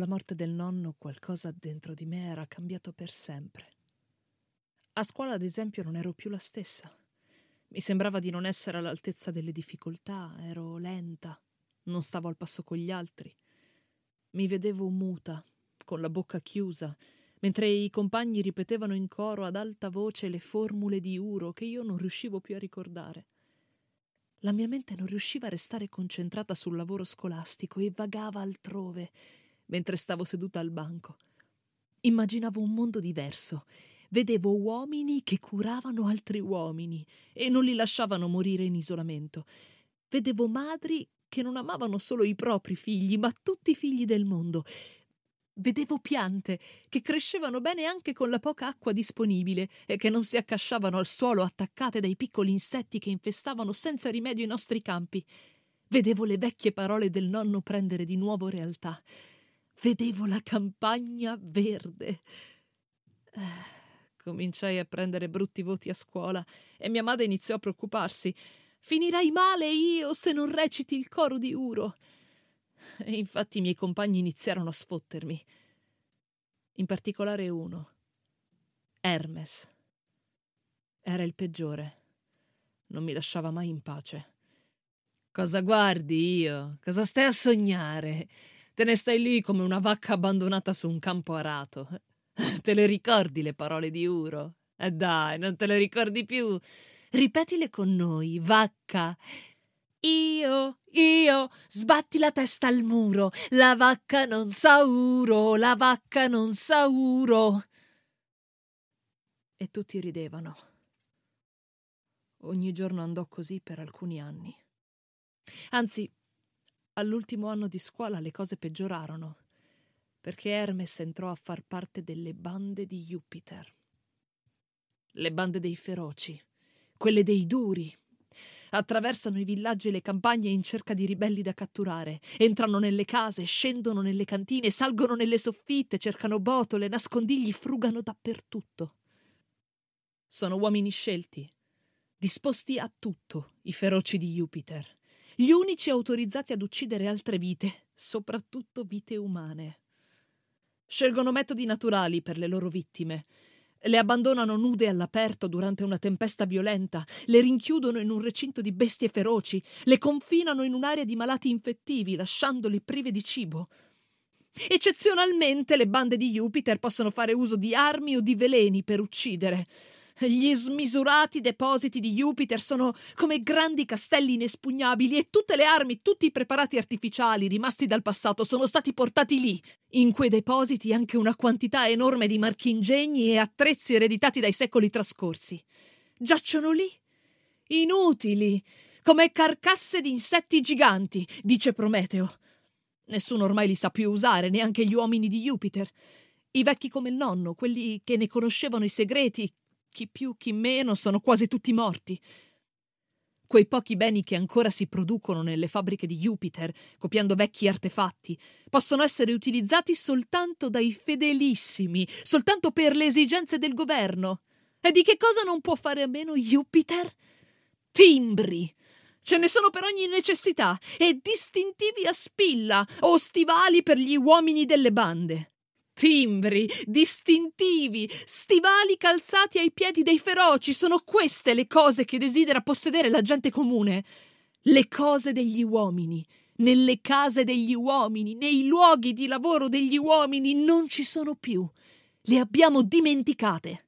La morte del nonno qualcosa dentro di me era cambiato per sempre. A scuola, ad esempio, non ero più la stessa. Mi sembrava di non essere all'altezza delle difficoltà, ero lenta, non stavo al passo con gli altri. Mi vedevo muta, con la bocca chiusa, mentre i compagni ripetevano in coro ad alta voce le formule di Uro che io non riuscivo più a ricordare. La mia mente non riusciva a restare concentrata sul lavoro scolastico e vagava altrove, mentre stavo seduta al banco. Immaginavo un mondo diverso vedevo uomini che curavano altri uomini e non li lasciavano morire in isolamento. Vedevo madri che non amavano solo i propri figli, ma tutti i figli del mondo. Vedevo piante che crescevano bene anche con la poca acqua disponibile e che non si accasciavano al suolo attaccate dai piccoli insetti che infestavano senza rimedio i nostri campi. Vedevo le vecchie parole del nonno prendere di nuovo realtà. Vedevo la campagna verde. Eh. Cominciai a prendere brutti voti a scuola e mia madre iniziò a preoccuparsi. Finirai male io se non reciti il coro di Uro. E infatti i miei compagni iniziarono a sfottermi. In particolare uno, Hermes. Era il peggiore. Non mi lasciava mai in pace. Cosa guardi io? Cosa stai a sognare? Te ne stai lì come una vacca abbandonata su un campo arato. Te le ricordi le parole di Uro? Eh dai, non te le ricordi più? Ripetile con noi, vacca. Io, io, sbatti la testa al muro. La vacca non sa uro, la vacca non sa uro. E tutti ridevano. Ogni giorno andò così per alcuni anni. Anzi, all'ultimo anno di scuola le cose peggiorarono perché Hermes entrò a far parte delle bande di Jupiter. Le bande dei feroci, quelle dei duri. Attraversano i villaggi e le campagne in cerca di ribelli da catturare, entrano nelle case, scendono nelle cantine, salgono nelle soffitte, cercano botole, nascondigli, frugano dappertutto. Sono uomini scelti, disposti a tutto, i feroci di Jupiter, gli unici autorizzati ad uccidere altre vite, soprattutto vite umane. Scelgono metodi naturali per le loro vittime. Le abbandonano nude all'aperto durante una tempesta violenta, le rinchiudono in un recinto di bestie feroci, le confinano in un'area di malati infettivi, lasciandoli prive di cibo. Eccezionalmente le bande di Jupiter possono fare uso di armi o di veleni per uccidere. Gli smisurati depositi di Jupiter sono come grandi castelli inespugnabili e tutte le armi, tutti i preparati artificiali rimasti dal passato sono stati portati lì. In quei depositi anche una quantità enorme di marchingegni e attrezzi ereditati dai secoli trascorsi. Giacciono lì, inutili, come carcasse di insetti giganti, dice Prometeo. Nessuno ormai li sa più usare, neanche gli uomini di Jupiter. I vecchi come il nonno, quelli che ne conoscevano i segreti, chi più, chi meno, sono quasi tutti morti. Quei pochi beni che ancora si producono nelle fabbriche di Jupiter, copiando vecchi artefatti, possono essere utilizzati soltanto dai fedelissimi, soltanto per le esigenze del governo. E di che cosa non può fare a meno Jupiter? Timbri. Ce ne sono per ogni necessità e distintivi a spilla o stivali per gli uomini delle bande timbri, distintivi, stivali calzati ai piedi dei feroci. Sono queste le cose che desidera possedere la gente comune. Le cose degli uomini. Nelle case degli uomini, nei luoghi di lavoro degli uomini non ci sono più. Le abbiamo dimenticate.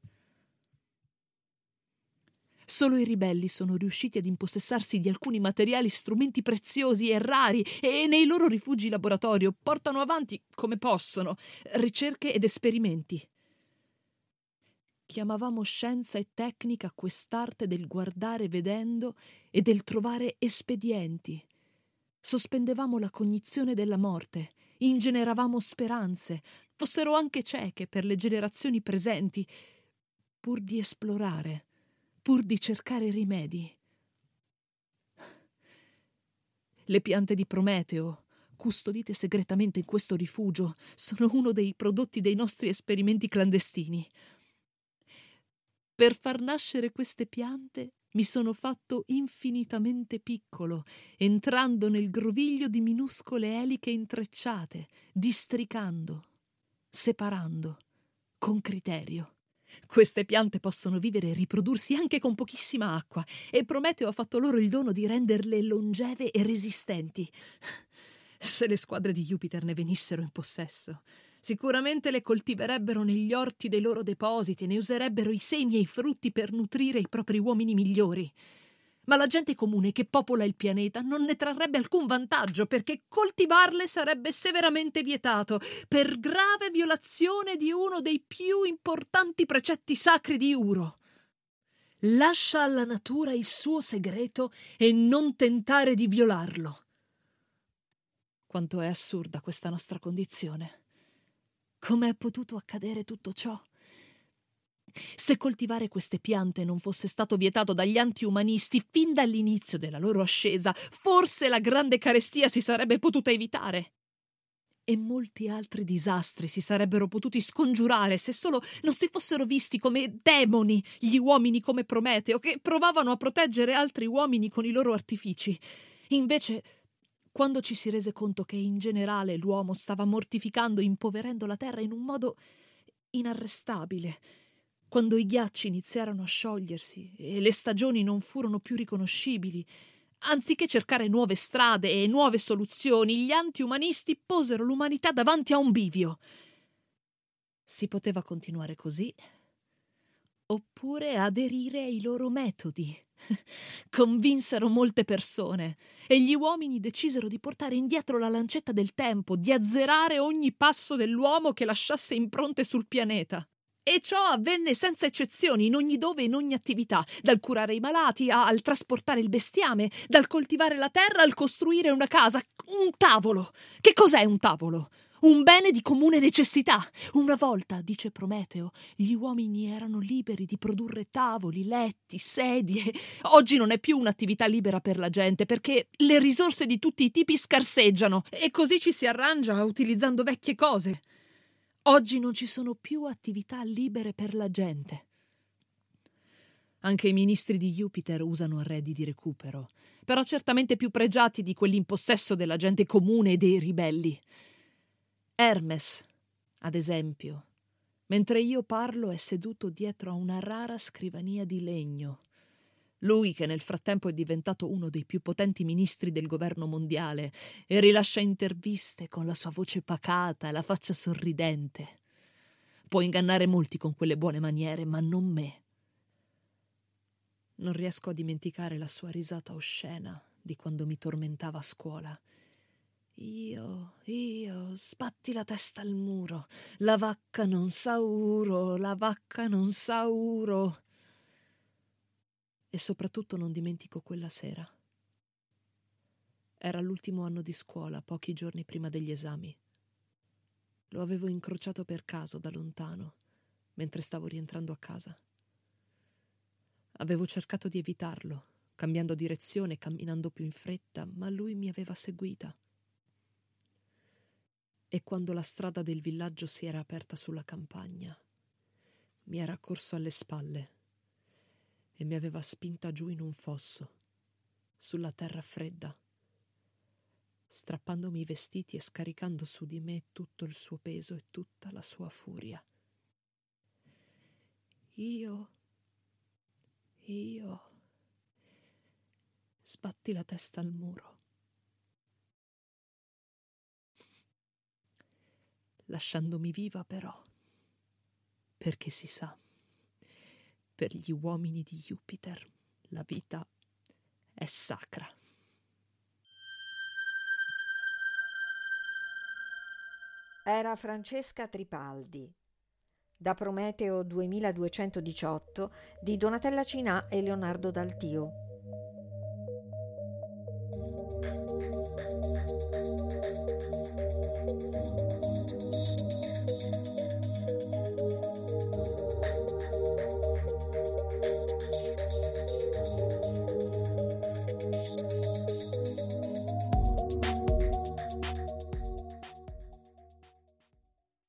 Solo i ribelli sono riusciti ad impossessarsi di alcuni materiali strumenti preziosi e rari e nei loro rifugi laboratorio portano avanti, come possono, ricerche ed esperimenti. Chiamavamo scienza e tecnica quest'arte del guardare vedendo e del trovare espedienti. Sospendevamo la cognizione della morte, ingeneravamo speranze, fossero anche cieche per le generazioni presenti, pur di esplorare, pur di cercare rimedi. Le piante di Prometeo, custodite segretamente in questo rifugio, sono uno dei prodotti dei nostri esperimenti clandestini. Per far nascere queste piante mi sono fatto infinitamente piccolo, entrando nel groviglio di minuscole eliche intrecciate, districando, separando, con criterio. Queste piante possono vivere e riprodursi anche con pochissima acqua, e Prometeo ha fatto loro il dono di renderle longeve e resistenti. Se le squadre di Jupiter ne venissero in possesso, Sicuramente le coltiverebbero negli orti dei loro depositi, ne userebbero i semi e i frutti per nutrire i propri uomini migliori. Ma la gente comune che popola il pianeta non ne trarrebbe alcun vantaggio perché coltivarle sarebbe severamente vietato per grave violazione di uno dei più importanti precetti sacri di Uro. Lascia alla natura il suo segreto e non tentare di violarlo. Quanto è assurda questa nostra condizione. Come è potuto accadere tutto ciò? Se coltivare queste piante non fosse stato vietato dagli antiumanisti fin dall'inizio della loro ascesa, forse la grande carestia si sarebbe potuta evitare. E molti altri disastri si sarebbero potuti scongiurare se solo non si fossero visti come demoni gli uomini come Prometeo, che provavano a proteggere altri uomini con i loro artifici. Invece quando ci si rese conto che in generale l'uomo stava mortificando e impoverendo la terra in un modo inarrestabile, quando i ghiacci iniziarono a sciogliersi e le stagioni non furono più riconoscibili, anziché cercare nuove strade e nuove soluzioni, gli antiumanisti posero l'umanità davanti a un bivio. Si poteva continuare così oppure aderire ai loro metodi. Convinsero molte persone e gli uomini decisero di portare indietro la lancetta del tempo, di azzerare ogni passo dell'uomo che lasciasse impronte sul pianeta. E ciò avvenne senza eccezioni, in ogni dove e in ogni attività, dal curare i malati al trasportare il bestiame, dal coltivare la terra al costruire una casa, un tavolo. Che cos'è un tavolo? un bene di comune necessità. Una volta, dice Prometeo, gli uomini erano liberi di produrre tavoli, letti, sedie. Oggi non è più un'attività libera per la gente perché le risorse di tutti i tipi scarseggiano e così ci si arrangia utilizzando vecchie cose. Oggi non ci sono più attività libere per la gente. Anche i ministri di Jupiter usano arredi di recupero, però certamente più pregiati di quelli in possesso della gente comune e dei ribelli. Hermes, ad esempio, mentre io parlo è seduto dietro a una rara scrivania di legno. Lui, che nel frattempo è diventato uno dei più potenti ministri del governo mondiale e rilascia interviste con la sua voce pacata e la faccia sorridente. Può ingannare molti con quelle buone maniere, ma non me. Non riesco a dimenticare la sua risata oscena di quando mi tormentava a scuola io, io, sbatti la testa al muro. La vacca non sa uro, la vacca non sa uro. E soprattutto non dimentico quella sera. Era l'ultimo anno di scuola, pochi giorni prima degli esami. Lo avevo incrociato per caso da lontano, mentre stavo rientrando a casa. Avevo cercato di evitarlo, cambiando direzione, camminando più in fretta, ma lui mi aveva seguita e quando la strada del villaggio si era aperta sulla campagna, mi era corso alle spalle e mi aveva spinta giù in un fosso, sulla terra fredda, strappandomi i vestiti e scaricando su di me tutto il suo peso e tutta la sua furia. Io, io, sbatti la testa al muro. lasciandomi viva però, perché si sa, per gli uomini di Jupiter. La vita è sacra. Era Francesca Tripaldi, da Prometeo 2218 di Donatella Cinà e Leonardo Daltio